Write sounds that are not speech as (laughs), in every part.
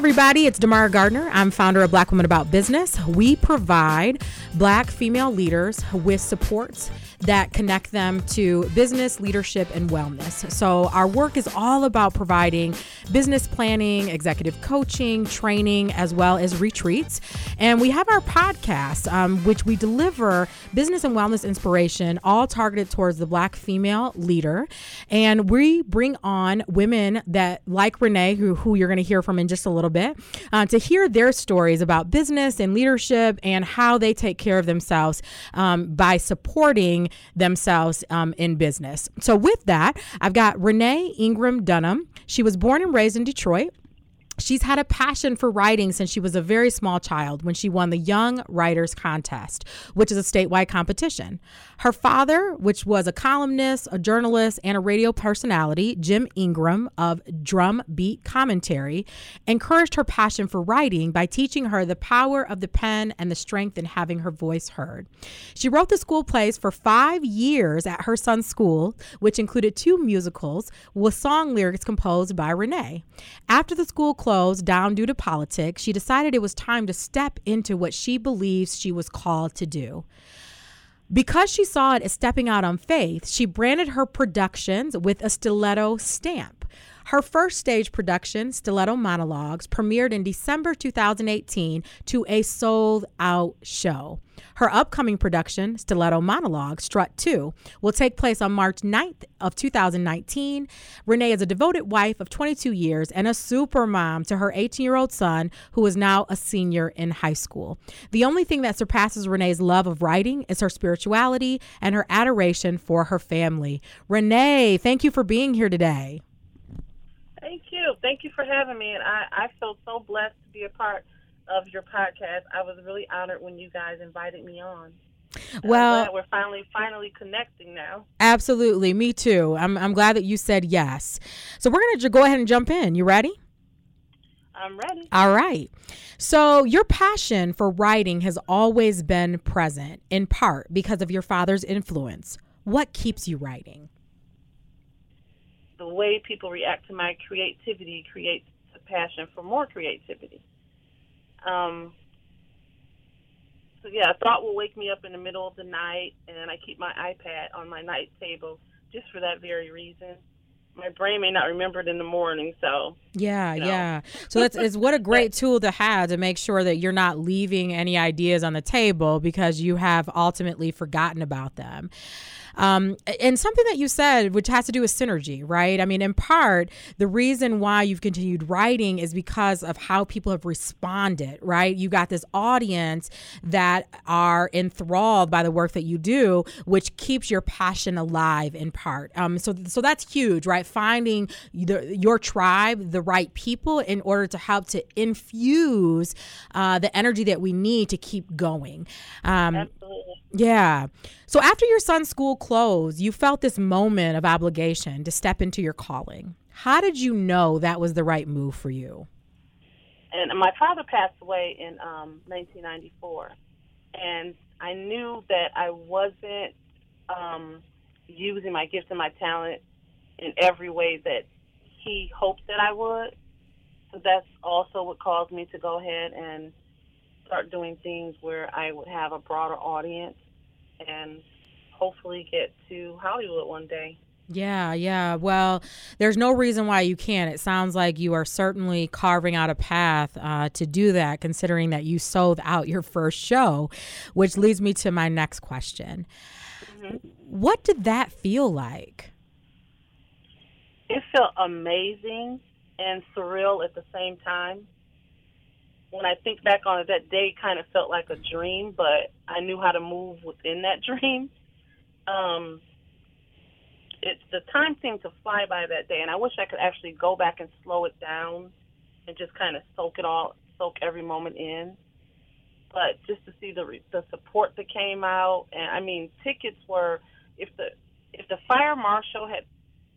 everybody, it's Damara Gardner. I'm founder of Black Women About Business. We provide black female leaders with supports that connect them to business, leadership, and wellness. So, our work is all about providing business planning, executive coaching, training, as well as retreats. And we have our podcast, um, which we deliver business and wellness inspiration, all targeted towards the black female leader. And we bring on women that, like Renee, who, who you're going to hear from in just a little bit, uh, to hear their stories about business and leadership and how they take care of themselves um, by supporting themselves um, in business. So, with that, I've got Renee Ingram Dunham. She was born and raised in Detroit. She's had a passion for writing since she was a very small child when she won the Young Writers Contest, which is a statewide competition. Her father, which was a columnist, a journalist, and a radio personality, Jim Ingram of Drum Beat Commentary, encouraged her passion for writing by teaching her the power of the pen and the strength in having her voice heard. She wrote the school plays for five years at her son's school, which included two musicals with song lyrics composed by Renee. After the school closed, closed down due to politics, she decided it was time to step into what she believes she was called to do. Because she saw it as stepping out on faith, she branded her productions with a stiletto stamp. Her first stage production, Stiletto Monologues, premiered in December 2018 to a sold out show. Her upcoming production, Stiletto Monologue, Strut 2, will take place on March 9th of 2019. Renee is a devoted wife of 22 years and a super mom to her 18-year-old son who is now a senior in high school. The only thing that surpasses Renee's love of writing is her spirituality and her adoration for her family. Renee, thank you for being here today. Thank you. Thank you for having me. And I, I feel so blessed to be a part of your podcast. I was really honored when you guys invited me on. Well, we're finally finally connecting now. Absolutely, me too. I'm I'm glad that you said yes. So we're gonna go ahead and jump in. You ready? I'm ready. All right. So your passion for writing has always been present, in part because of your father's influence. What keeps you writing? The way people react to my creativity creates a passion for more creativity. Um, so yeah, a thought will wake me up in the middle of the night, and I keep my iPad on my night table just for that very reason. My brain may not remember it in the morning, so yeah, you know. yeah. So that's is what a (laughs) great tool to have to make sure that you're not leaving any ideas on the table because you have ultimately forgotten about them. Um, and something that you said, which has to do with synergy, right? I mean, in part, the reason why you've continued writing is because of how people have responded, right? You got this audience that are enthralled by the work that you do, which keeps your passion alive in part. Um, so, so that's huge, right? Finding the, your tribe, the right people, in order to help to infuse uh, the energy that we need to keep going. Um, Absolutely. Yeah. So after your son's school closed, you felt this moment of obligation to step into your calling. How did you know that was the right move for you? And my father passed away in um, 1994, and I knew that I wasn't um, using my gifts and my talent in every way that he hoped that I would. So that's also what caused me to go ahead and start doing things where I would have a broader audience and hopefully get to Hollywood one day. Yeah, yeah. Well, there's no reason why you can't. It sounds like you are certainly carving out a path uh, to do that, considering that you sold out your first show, which leads me to my next question. Mm-hmm. What did that feel like? It felt amazing and surreal at the same time when I think back on it, that day kind of felt like a dream, but I knew how to move within that (laughs) dream. Um, it's the time seemed to fly by that day, and I wish I could actually go back and slow it down and just kind of soak it all, soak every moment in. But just to see the the support that came out, and I mean, tickets were if the if the fire marshal had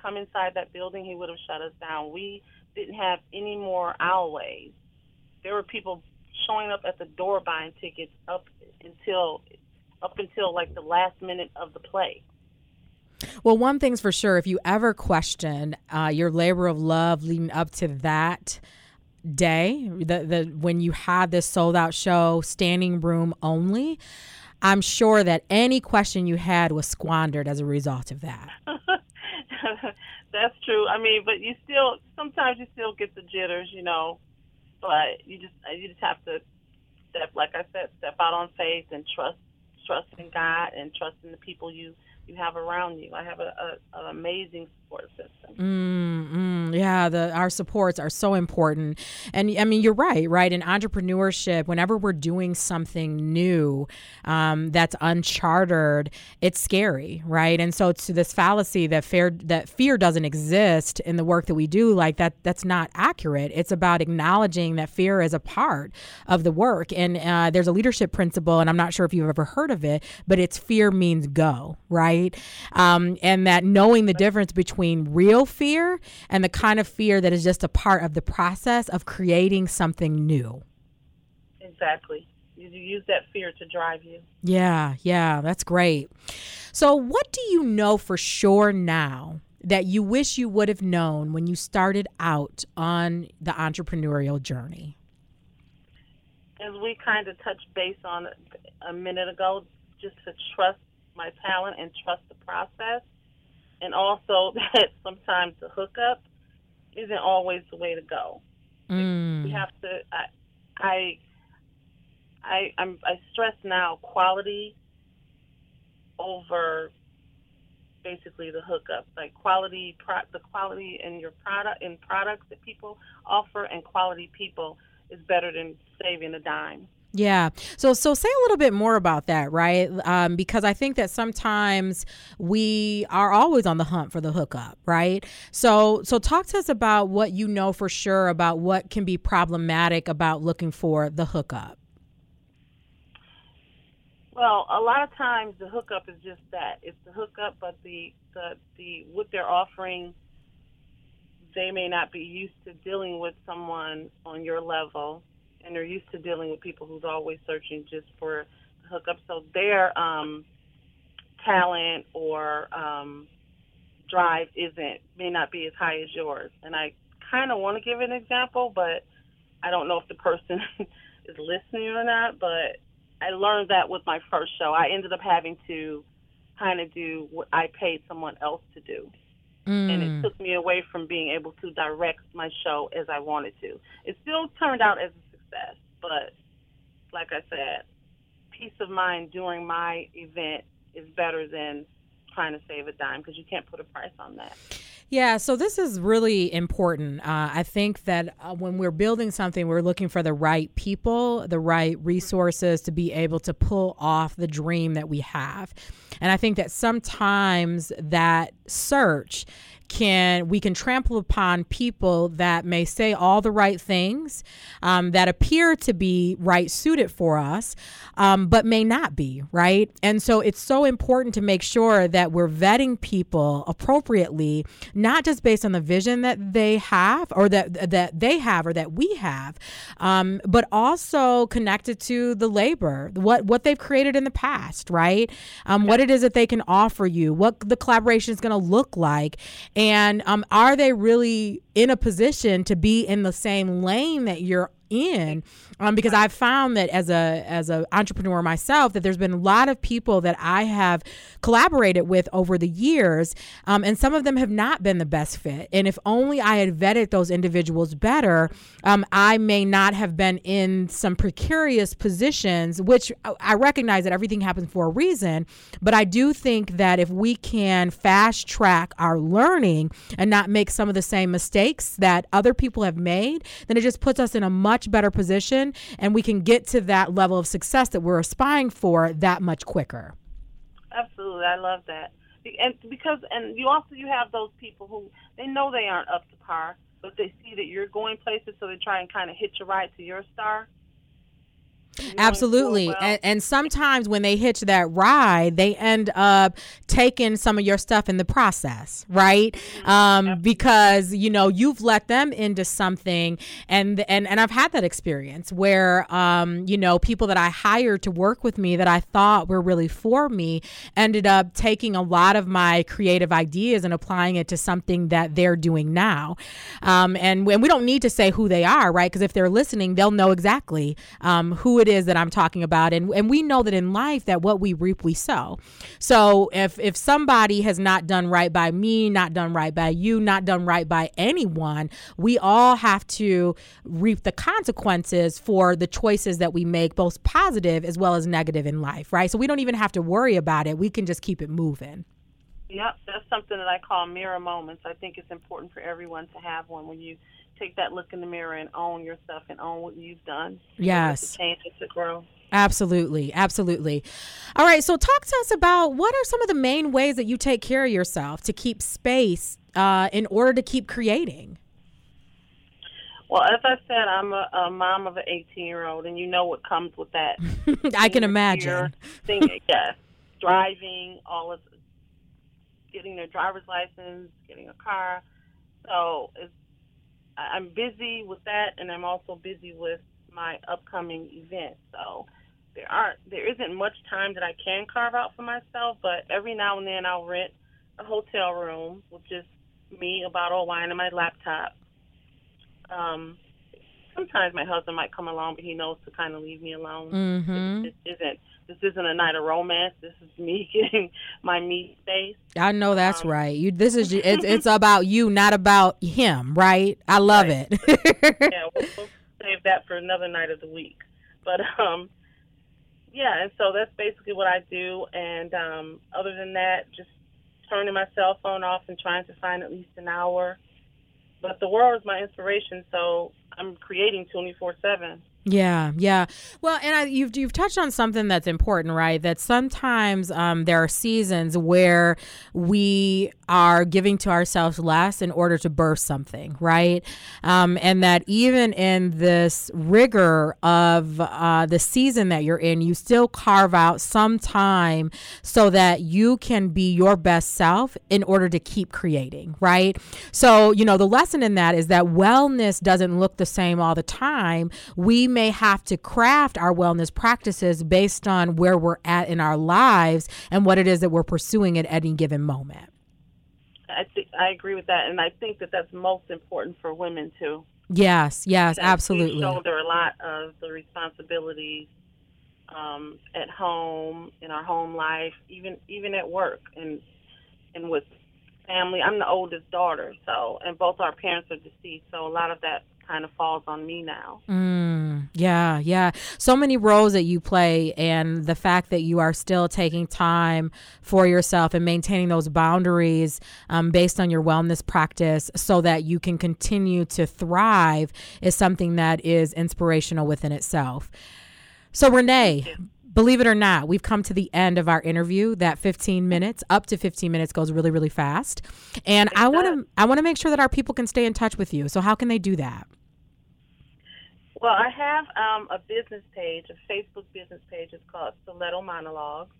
come inside that building, he would have shut us down. We didn't have any more alleyways there were people showing up at the door buying tickets up until up until like the last minute of the play. Well, one thing's for sure: if you ever question uh, your labor of love leading up to that day, the the when you had this sold out show, standing room only, I'm sure that any question you had was squandered as a result of that. (laughs) That's true. I mean, but you still sometimes you still get the jitters, you know. But you just you just have to step, like I said, step out on faith and trust trust in God and trust in the people you you have around you. I have a, a an amazing support system. Mm, yeah, the our supports are so important, and I mean you're right, right? In entrepreneurship, whenever we're doing something new um, that's uncharted, it's scary, right? And so to this fallacy that fear that fear doesn't exist in the work that we do, like that, that's not accurate. It's about acknowledging that fear is a part of the work, and uh, there's a leadership principle, and I'm not sure if you've ever heard of it, but it's fear means go, right? Um, and that knowing the difference between real fear and the kind of fear that is just a part of the process of creating something new. Exactly. You use that fear to drive you. Yeah, yeah, that's great. So, what do you know for sure now that you wish you would have known when you started out on the entrepreneurial journey? As we kind of touched base on a minute ago, just to trust my talent and trust the process and also (laughs) that sometimes the hookup isn't always the way to go. Mm. We have to. I, I, I, I'm, I stress now quality over basically the hookup, like quality, pro, the quality in your product in products that people offer, and quality people is better than saving a dime. Yeah. So so say a little bit more about that, right? Um, because I think that sometimes we are always on the hunt for the hookup, right? So so talk to us about what you know for sure about what can be problematic about looking for the hookup. Well, a lot of times the hookup is just that. It's the hookup, but the the, the what they're offering they may not be used to dealing with someone on your level and they're used to dealing with people who's always searching just for a hookup. So their um, talent or um, drive isn't may not be as high as yours. And I kind of want to give an example, but I don't know if the person (laughs) is listening or not. But I learned that with my first show. I ended up having to kind of do what I paid someone else to do. Mm. And it mm. took me away from being able to direct my show as I wanted to. It still turned out as But like I said, peace of mind during my event is better than trying to save a dime because you can't put a price on that. Yeah, so this is really important. Uh, I think that uh, when we're building something, we're looking for the right people, the right resources to be able to pull off the dream that we have. And I think that sometimes that search can we can trample upon people that may say all the right things um, that appear to be right suited for us um, but may not be right? And so it's so important to make sure that we're vetting people appropriately not just based on the vision that they have or that that they have or that we have um, but also connected to the labor what what they've created in the past right? Um, what it is that they can offer you what the collaboration is going to look like and um, are they really in a position to be in the same lane that you're in um, because I've found that as a as an entrepreneur myself that there's been a lot of people that I have collaborated with over the years um, and some of them have not been the best fit. And if only I had vetted those individuals better um, I may not have been in some precarious positions which I recognize that everything happens for a reason but I do think that if we can fast track our learning and not make some of the same mistakes that other people have made then it just puts us in a much much better position and we can get to that level of success that we're aspiring for that much quicker. Absolutely. I love that. And because and you also you have those people who they know they aren't up to par, but they see that you're going places so they try and kind of hitch a ride to your star. Absolutely. well. And, and sometimes when they hitch that ride, they end up taking some of your stuff in the process, right? Mm-hmm. Um, because you know you've let them into something, and and and I've had that experience where um, you know people that I hired to work with me that I thought were really for me ended up taking a lot of my creative ideas and applying it to something that they're doing now. Um, and when we don't need to say who they are, right? Because if they're listening, they'll know exactly um, who it is that I'm talking about. And and we know that in life that what we reap, we sow. So if if somebody has not done right by me, not done right by you, not done right by anyone, we all have to reap the consequences for the choices that we make, both positive as well as negative in life, right? So we don't even have to worry about it. We can just keep it moving. Yep, that's something that I call mirror moments. I think it's important for everyone to have one when you take that look in the mirror and own yourself and own what you've done. Yes. Change to grow. Absolutely. Absolutely. All right. So, talk to us about what are some of the main ways that you take care of yourself to keep space uh, in order to keep creating? Well, as I said, I'm a, a mom of an 18 year old, and you know what comes with that. (laughs) I can imagine. Thing, yes, driving, all of getting their driver's license, getting a car. So it's, I'm busy with that, and I'm also busy with my upcoming event. So there aren't, there isn't much time that I can carve out for myself. But every now and then I'll rent a hotel room with just me, a bottle of wine, and my laptop. Um, sometimes my husband might come along, but he knows to kind of leave me alone. Mm-hmm. This isn't this isn't a night of romance. This is me (laughs) getting my me space. I know that's Um, right. You. This is (laughs) it's it's about you, not about him, right? I love Right. it. yeah, (laughs) we'll, we'll save that for another night of the week. But um, yeah, and so that's basically what I do. And um, other than that, just turning my cell phone off and trying to find at least an hour. But the world is my inspiration, so I'm creating 24 seven. Yeah, yeah. Well, and I, you've you've touched on something that's important, right? That sometimes um, there are seasons where we are giving to ourselves less in order to burst something, right? Um, and that even in this rigor of uh, the season that you're in, you still carve out some time so that you can be your best self in order to keep creating, right? So, you know, the lesson in that is that wellness doesn't look the same all the time. We may have to craft our wellness practices based on where we're at in our lives and what it is that we're pursuing at any given moment. I think I agree with that, and I think that that's most important for women too. Yes, yes, that We absolutely. shoulder a lot of the responsibilities um, at home, in our home life, even even at work, and and with family. I'm the oldest daughter, so and both our parents are deceased, so a lot of that kind of falls on me now. Mm, yeah, yeah. So many roles that you play, and the fact that you are still taking time for yourself and maintaining those boundaries um, based on your wellness practice so that you can continue to thrive is something that is inspirational within itself. So, Renee, believe it or not, we've come to the end of our interview. That 15 minutes, up to 15 minutes, goes really, really fast. And I want to, I want to make sure that our people can stay in touch with you. So, how can they do that? Well, I have um, a business page, a Facebook business page. It's called Stiletto Monologues.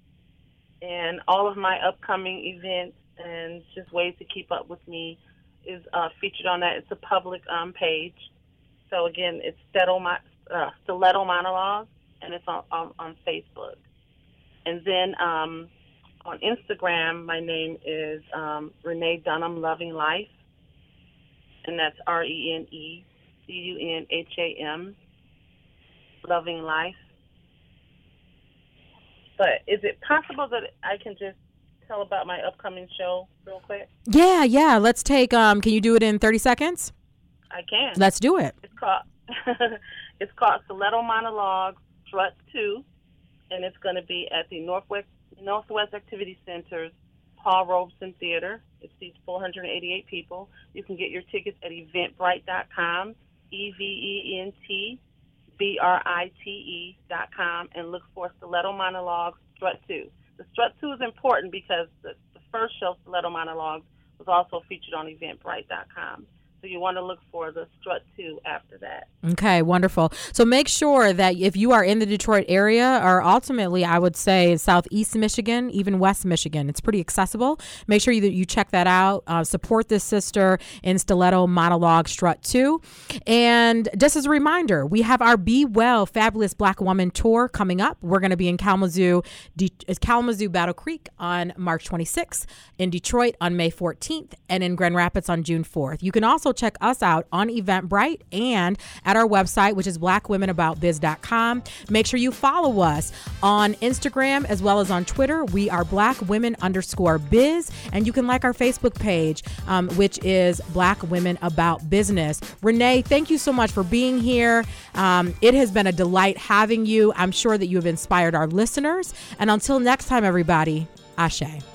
And all of my upcoming events and just ways to keep up with me is uh, featured on that. It's a public um, page. So, again, it's Stiletto, uh, Stiletto Monologues, and it's on, on, on Facebook. And then um, on Instagram, my name is um, Renee Dunham Loving Life. And that's R E N E C U N H A M, Loving Life. But is it possible that I can just tell about my upcoming show real quick? Yeah, yeah. Let's take. Um, can you do it in thirty seconds? I can. Let's do it. It's called (laughs) it's called Stiletto Monologues Strut Two, and it's going to be at the Northwest Northwest Activity Center's Paul Robeson Theater. It seats 488 people. You can get your tickets at Eventbrite.com, E V E N T B R I T E dot com, and look for Stiletto Monologues Strut Two. The Strut Two is important because the, the first show, Stiletto Monologues, was also featured on Eventbrite.com. So you want to look for the strut two after that. Okay, wonderful. So make sure that if you are in the Detroit area, or ultimately, I would say Southeast Michigan, even West Michigan, it's pretty accessible. Make sure you, you check that out. Uh, support this sister in Stiletto Monologue Strut 2. And just as a reminder, we have our Be Well Fabulous Black Woman Tour coming up. We're going to be in Kalamazoo, De- Kalamazoo Battle Creek on March 26th, in Detroit on May 14th, and in Grand Rapids on June 4th. You can also check us out on Eventbrite and at our website, which is blackwomenaboutbiz.com. Make sure you follow us on Instagram as well as on Twitter. We are black women underscore biz. And you can like our Facebook page, um, which is Black Women About Business. Renee, thank you so much for being here. Um, it has been a delight having you. I'm sure that you have inspired our listeners. And until next time, everybody, Ashe.